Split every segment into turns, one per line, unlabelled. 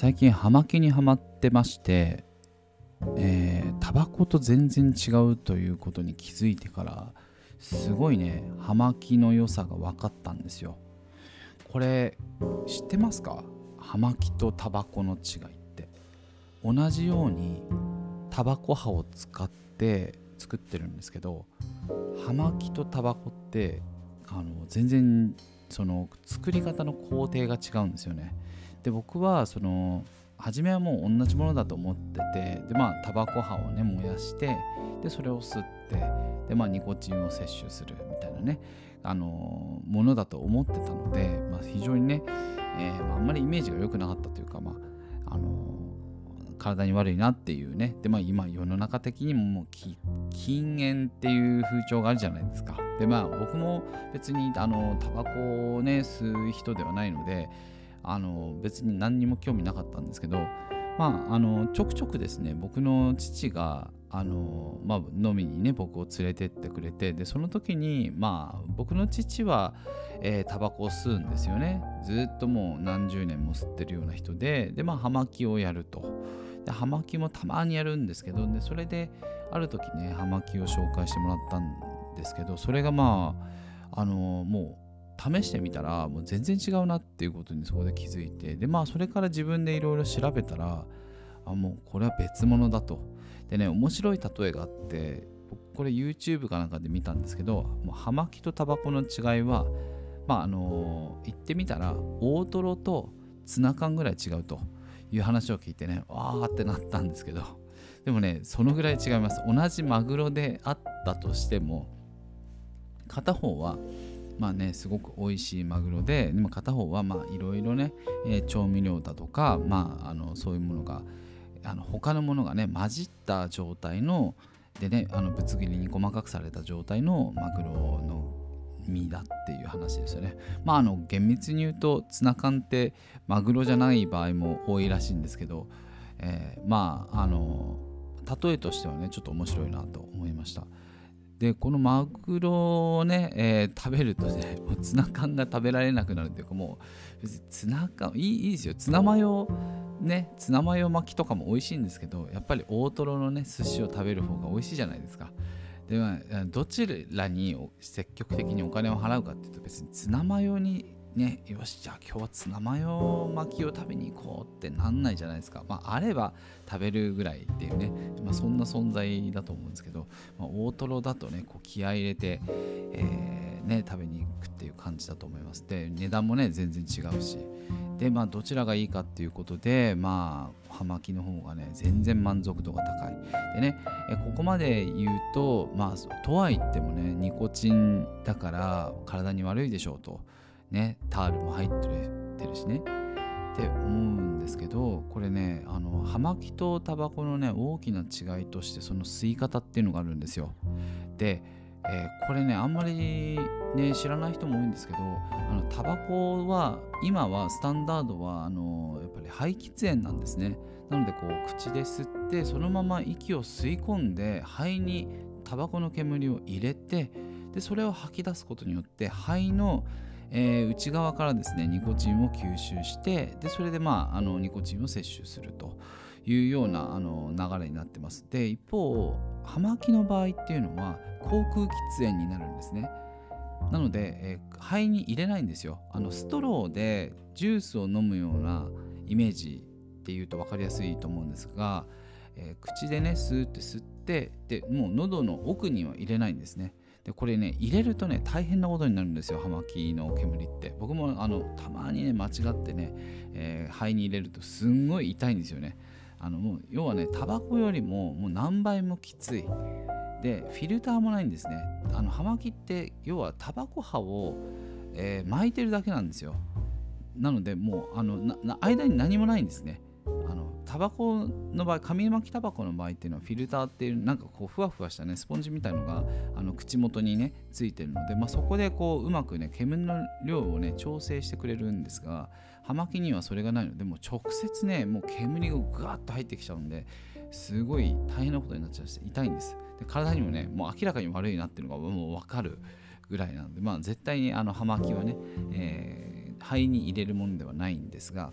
最近葉巻にはまってましてえー、タバコと全然違うということに気づいてからすごいね葉巻の良さが分かったんですよ。これ知ってますか？葉巻とタバコの違いって。同じようにタバコ葉を使って作ってるんですけど葉巻とタバコってあの全然その作り方の工程が違うんですよね。で僕はその初めはもう同じものだと思っててでまあタバコ葉をね燃やしてでそれを吸ってでまあニコチンを摂取するみたいなねあのものだと思ってたので、まあ、非常にね、えーあ、あんまりイメージが良くなかったというかまああの体に悪いなっていうねでまあ今世の中的にももう禁煙っていう風潮があるじゃないですか。でまあ僕も別にあのタバコをね吸う人ではないのであの別に何にも興味なかったんですけど、まあ、あのちょくちょくですね僕の父があの、まあ、飲みにね僕を連れてってくれてでその時に、まあ、僕の父は、え、タバコを吸うんですよね。ずっともう何十年も吸ってるような人ででまあ葉巻をやると。で葉巻もたまにやるんですけどでそれである時ね葉巻を紹介してもらったんですけどそれがまああのもう試してみたらもう全然違うなっていうことにそこで気づいてでまあそれから自分でいろいろ調べたらあもうこれは別物だと。でね面白い例えがあってこれ YouTube かなんかで見たんですけどもう葉巻とタバコの違いはまああの言ってみたら大トロとツナ缶ぐらい違うという話を聞いてねわーってなったんですけどでもねそのぐらい違います。同じマグロであったとしても片方はまあねすごく美味しいマグロででも片方はまあいろいろね、えー、調味料だとかまああのそういうものがあの他のものがね混じった状態のでねあのぶつ切りに細かくされた状態のマグロの身だっていう話ですよね。まああの厳密に言うとツナ缶ってマグロじゃない場合も多いらしいんですけど、えー、まああの例えとしてはねちょっと面白いなと思いました。でこのマグロをね、えー、食べるとね もうツナ缶が食べられなくなるっていうかもう別にツナ缶いいいいですよ。ツナマヨねツナマヨ巻きとかも美味しいんですけどやっぱり大トロのね寿司を食べる方が美味しいじゃないですか。ではどちらに積極的にお金を払うかっていうと別にツナマヨにね、よし、じゃあ今日はツナマヨ巻きを食べに行こうってなんないじゃないですか。まあ、あれば食べるぐらいっていうね、まあ、そんな存在だと思うんですけど、まあ、大トロだとね、こう気合入れて、えー、ね、食べに行くっていう感じだと思います。で、値段もね、全然違うし。で、まあ、どちらがいいかっていうことで、まあ、葉巻の方がね、全然満足度が高い。でね、えここまで言うと、まあ、とは言ってもね、ニコチンだから体に悪いでしょうと。ねタールも入ってるしね。って思うんですけどこれねあの葉巻とタバコのね大きな違いとしてその吸い方っていうのがあるんですよ。で、えー、これねあんまりね知らない人も多いんですけどあのタバコは今はスタンダードはあのやっぱり排気煙なんですね。なのでこう口で吸ってそのまま息を吸い込んで肺にタバコの煙を入れてでそれを吐き出すことによって肺のえー、内側からですねニコチンを吸収してでそれでまああのニコチンを摂取するというようなあの流れになってます。で一方葉巻の場合っていうのは口腔喫煙になるんですね。なので、えー、肺に入れないんですよ。あのストローでジュースを飲むようなイメージっていうと分かりやすいと思うんですが、えー、口でねスーって吸ってでもう喉の奥には入れないんですね。でこれね入れるとね大変なことになるんですよ葉巻の煙って。僕もあのたまにね間違ってね、えー、肺に入れるとすんごい痛いんですよね。あのもう要はねタバコよりももう何倍もきつい。でフィルターもないんですね。あの葉巻って要はタバコ葉を、えー、巻いてるだけなんですよ。なのでもうあの間に何もないんですね。タバコの場合紙巻きタバコの場合っていうのはフィルターっていうなんかこうふわふわしたねスポンジみたいのがあの口元にねついてるので、まあ、そこでこううまくね煙の量をね調整してくれるんですが葉巻にはそれがないのでもう直接ねもう煙がぐわっと入ってきちゃうんですごい大変なことになっちゃうし痛いんです。で体にもねもう明らかに悪いなっていうのがもう分かるぐらいなのでまあ絶対にあの葉巻はね、えー、肺に入れるものではないんですが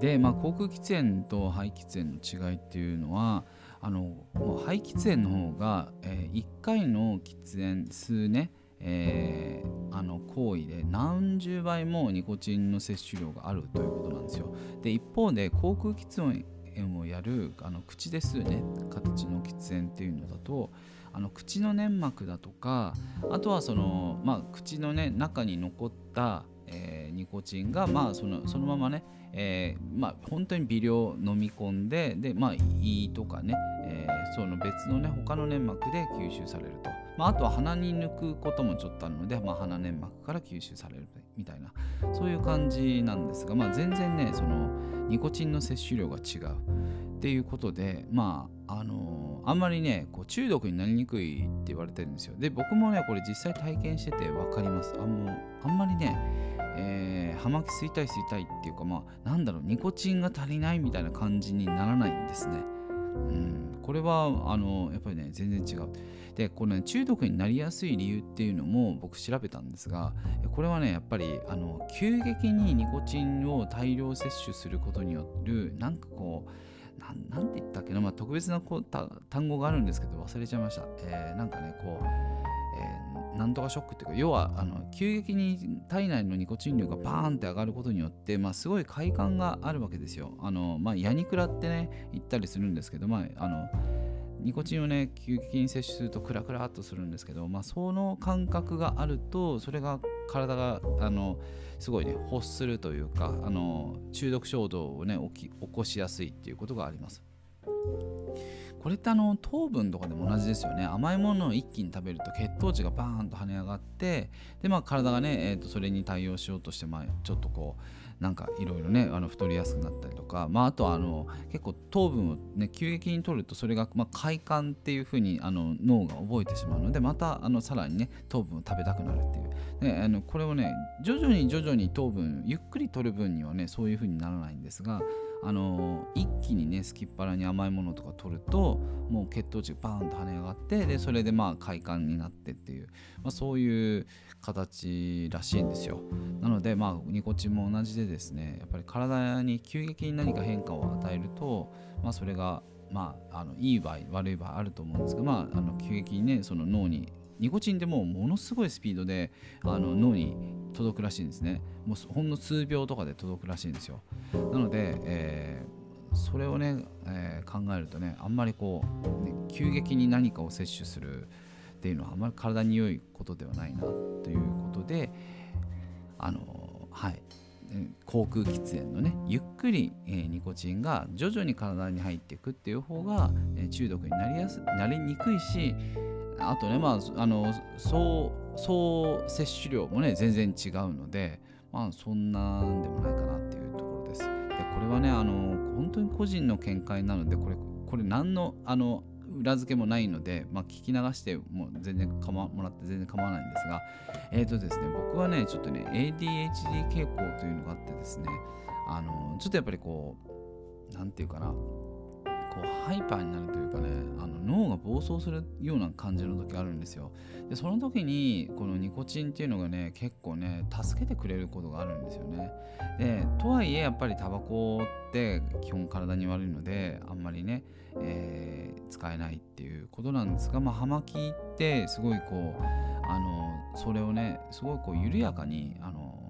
で、まあ、口腔喫煙と肺喫煙の違いっていうのはあのもう肺喫煙の方が、えー、1回の喫煙数ね、えー、あの行為で何十倍もニコチンの摂取量があるということなんですよ。で一方で口腔喫煙をやるあの口で吸うね形の喫煙っていうのだとあの口の粘膜だとかあとはその、まあ、口の、ね、中に残った、えー、ニコチンが、まあ、そのそのままね、えー、まあ、本当に微量飲み込んでで、まあ、胃とかね、えー、その別のね他の粘膜で吸収されると、まあ、あとは鼻に抜くこともちょっとあるので、まあ、鼻粘膜から吸収されるみたいなそういう感じなんですが、まあ、全然ねそのニコチンの摂取量が違う。っていうことでまああのー、あんまりねこう中毒になりにくいって言われてるんですよ。で僕もねこれ実際体験してて分かります。あもうあんまりねえー、葉巻吸いたい吸いたいっていうかまあなんだろうニコチンが足りないみたいな感じにならないんですね。うん。これはあのやっぱりね全然違う。でこの、ね、中毒になりやすい理由っていうのも僕調べたんですがこれはねやっぱりあの急激にニコチンを大量摂取することによるなんかこう何て言ったっけな、まあ、特別なこう単語があるんですけど忘れちゃいました。えー、なんかね、こう、えー、なんとかショックっていうか、要はあの急激に体内のニコチン量がバーンって上がることによって、まあ、すごい快感があるわけですよ。あのまあ、ヤニクラってね、言ったりするんですけど、まあ、あのニコチンをね急激に摂取するとクラクラっとするんですけど、まあ、その感覚があるとそれが体があのすごいね欲するというかあの中毒衝動をね起き起こしやすいっていうことがあります。これってあの糖分とかでも同じですよね甘いものを一気に食べると血糖値がバーンと跳ね上がってでまあ体がね、えー、とそれに対応しようとして、まあ、ちょっとこうなんかいろいろねあの太りやすくなったりとか、まあ、あとはあの結構糖分を、ね、急激に取るとそれが、まあ、快感っていうふうにあの脳が覚えてしまうのでまたあのさらにね糖分を食べたくなるっていう、ね、あのこれをね徐々に徐々に糖分ゆっくり取る分にはねそういうふうにならないんですがあの一気にねすきっ腹に甘いものとか取るともう血糖値がバーンと跳ね上がってでそれでまあ快感になってっていう、まあ、そういう形らしいんですよ。なのでまあニコチンも同じでですねやっぱり体に急激に何か変化を与えると、まあ、それがまあ、あのいい場合悪い場合あると思うんですが、まあ、あの急激にねその脳にニコチンでもものすごいスピードであの脳に届くらしいんですね。もうほんの数秒とかで届くらしいんですよ。なので、えー、それをね、えー、考えるとねあんまりこう、ね、急激に何かを摂取するっていうのはあんまり体に良いことではないなということであのはい。口腔喫煙のねゆっくり、えー、ニコチンが徐々に体に入っていくっていう方が、えー、中毒になりやすなりにくいしあとねまああの総総摂取量もね全然違うのでまあそんなんでもないかなっていうところです。でこれはねあの本当に個人の見解なのでこれこれ何のあの裏付けもないので、まあ、聞き流しても全然かまもらって全然構わないんですが、え、ー、とですね、僕はね、ちょっとね、ADHD 傾向というのがあってですね、あの、ちょっとやっぱりこう、なんていうかな、こうハイパーになるというかねあの脳が暴走するような感じの時あるんですよ。でその時にこのニコチンっていうのがね結構ね助けてくれることがあるんですよね。でとはいえやっぱりタバコって基本体に悪いのであんまりね、えー、使えないっていうことなんですがまあ葉巻ってすごいこうあのそれをねすごいこう緩やかにあの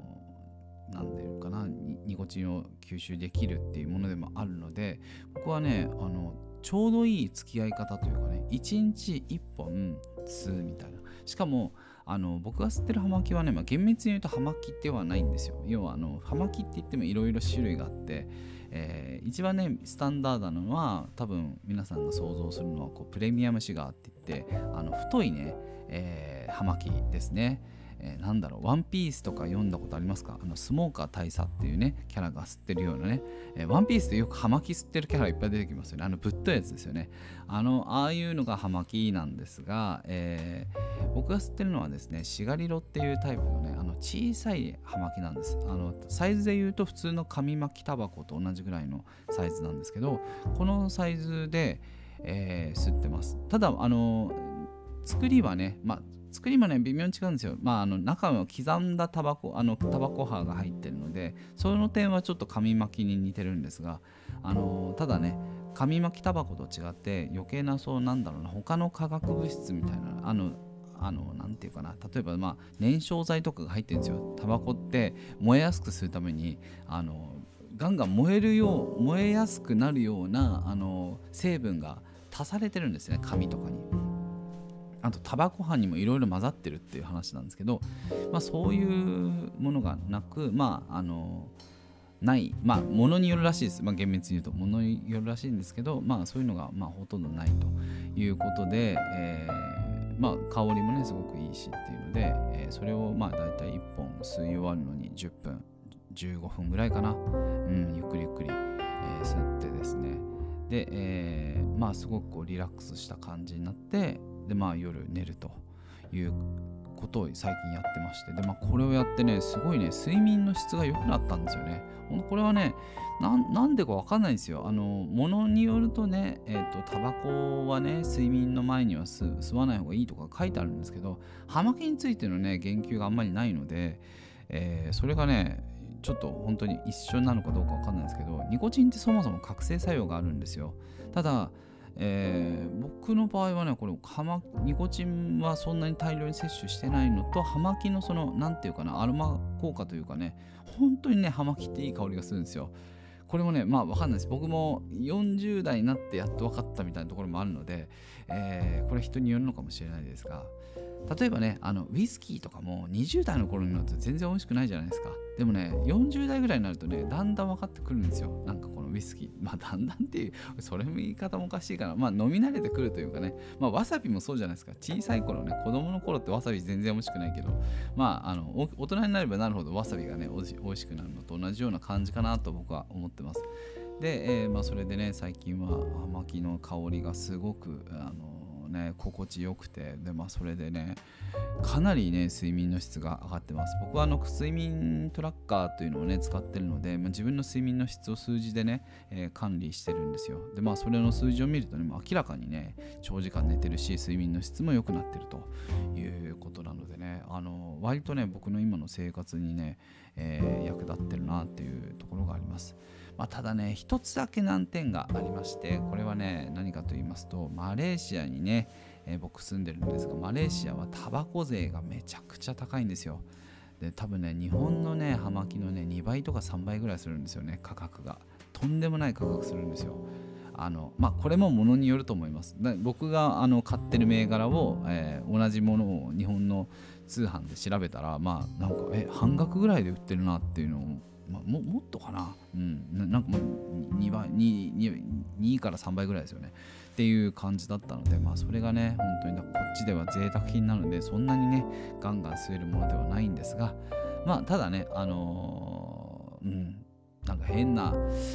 何ていうかなニコチンを吸収できるっていうものでもあるので僕はねあのちょうどいい付き合い方というかね1日1本吸うみたいなしかもあの僕が吸ってる葉巻はね、まあ、厳密に言うと葉巻ではないんですよ要はあの葉巻って言ってもいろいろ種類があってえー、一番ねスタンダードなのは多分皆さんが想像するのはこうプレミアムシガーって言ってあの太いね、えー、葉巻ですね。えー、なんだろう、ワンピースとか読んだことありますか？あのスモーカー大佐っていうね、キャラが吸ってるようなね、えー、ワンピースってよく葉巻吸ってるキャラいっぱい出てきますよね。あのぶっといやつですよね。あの、ああいうのが葉巻なんですが、えー、僕が吸ってるのはですね、シガリロっていうタイプのね、あの小さい葉巻なんです。あの、サイズで言うと普通の紙巻きタバコと同じぐらいのサイズなんですけど、このサイズで、えー、吸ってます。ただ、あの、作りはね、まあ、作りもね微妙に違うんですよまああの中は刻んだタバコあのタバコ葉が入ってるのでその点はちょっと紙巻きに似てるんですがあのただね紙巻きタバコと違って余計なそうなんだろうな他の化学物質みたいなあのあのなて言うかな例えばまあ燃焼剤とかが入ってるんですよタバコって燃えやすくするためにあのガンガン燃えるよう燃えやすくなるようなあの成分が足されてるんですね紙とかに。あとタバコ葉にもいろいろ混ざってるっていう話なんですけど、まあ、そういうものがなくまああのないまあものによるらしいです、まあ、厳密に言うとものによるらしいんですけどまあそういうのがまあほとんどないということで、えー、まあ香りもねすごくいいしっていうので、えー、それをまあ大体1本吸い終わるのに10分15分ぐらいかな、うん、ゆっくりゆっくり、えー、吸ってですね。で、えー、まあすごくこうリラックスした感じになってでまあ夜寝るということを最近やってましてでまあこれをやってねすごいね睡眠の質が良くなったんですよね。これはねなんでかわかんないんですよ。あのものによるとねえっ、ー、とタバコはね睡眠の前には吸わない方がいいとか書いてあるんですけど葉巻についてのね言及があんまりないので、えー、それがねちょっと本当に一緒なのかどうかわかんないですけどニコチンってそもそも覚醒作用があるんですよ。ただえー、僕の場合はねこれニコチンはそんなに大量に摂取してないのと葉巻のその何ていうかなアロマ効果というかね本当にね葉巻っていい香りがするんですよ。これもねまあ分かんないです。僕も40代になってやっと分かったみたいなところもあるので、えー、これ人によるのかもしれないですが例えばねあのウイスキーとかも20代の頃になると全然美味しくないじゃないですか。でもね40代ぐらいになるとねだんだん分かってくるんですよ。なんかこのウイスキー。まあだんだんっていうそれも言い方もおかしいかな。まあ飲み慣れてくるというかね。まあわさびもそうじゃないですか。小さい頃ね子供の頃ってわさび全然美味しくないけど。まああの大人になればなるほどわさびがね美味しくなるのと同じような感じかなと僕は思ってます。で、えー、まあ、それでね最近は葉巻の香りがすごくあのね心地よくてでまあそれでねかなりね睡眠の質が上がってます。僕はあの睡眠トラッカーというのをね使ってるので、まあ、自分の睡眠の質を数字でね、えー、管理してるんですよ。でまあそれの数字を見るとね明らかにね長時間寝てるし睡眠の質も良くなってるということなのでねあの割とね僕の今の生活にね、えー、役立ってるなっていうところがあります。まあ、ただね一つだけ難点がありましてこれはね何かと言いますとマレーシアにね、えー、僕住んでるんですがマレーシアはタバコ税がめちゃくちゃ高いんですよ。で多分ね日本のね葉巻のね2倍とか3倍ぐらいするんですよね価格が。とんでもない価格するんですよ。あのまあこれもものによると思います。僕があの買ってる銘柄を、えー、同じものを日本の通販で調べたらまあなんかえ半額ぐらいで売ってるなっていうのをまあ、ももっとかな、うん、ななんかもう2倍 2, 2, 2から3倍ぐらいですよね。っていう感じだったので、まあ、それがね本当にこっちでは贅沢品なのでそんなにねガンガン吸えるものではないんですがまあただねあのー、うん。なんか変な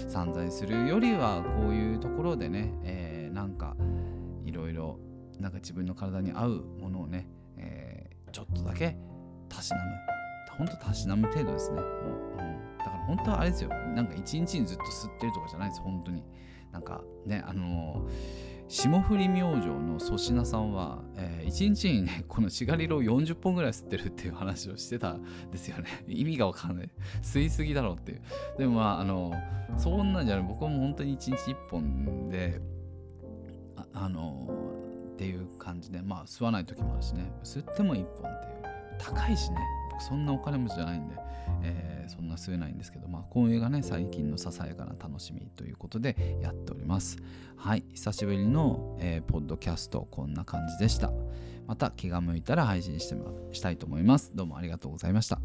散財するよりはこういうところでね、えー、なんかいろいろなんか自分の体に合うものをね、えー、ちょっとだけたしなむ。ほんとたしなむ程度ですね。う、ん。だから本当はあれですよ。なんか一日にずっと吸ってるとかじゃないです。本当に。なんかねあの霜降り明星の粗品さんは、えー、1日にね このシガリロを40本ぐらい吸ってるっていう話をしてたんですよね。意味がわかんない。吸いすぎだろうっていう。でもまああのそんなんじゃない。僕も本当に1日1本でああのっていう感じでまあ吸わない時もあるしね。吸っても1本っていう。高いしね。僕そんなお金持ちじゃないんで、えー、そんな吸えないんですけど、まあ、こういうがね最近のささやかな楽しみということでやっております。はい。久しぶりの、えー、ポッドキャストこんな感じでした。また気が向いたら配信してしたいと思います。どうもありがとうございました。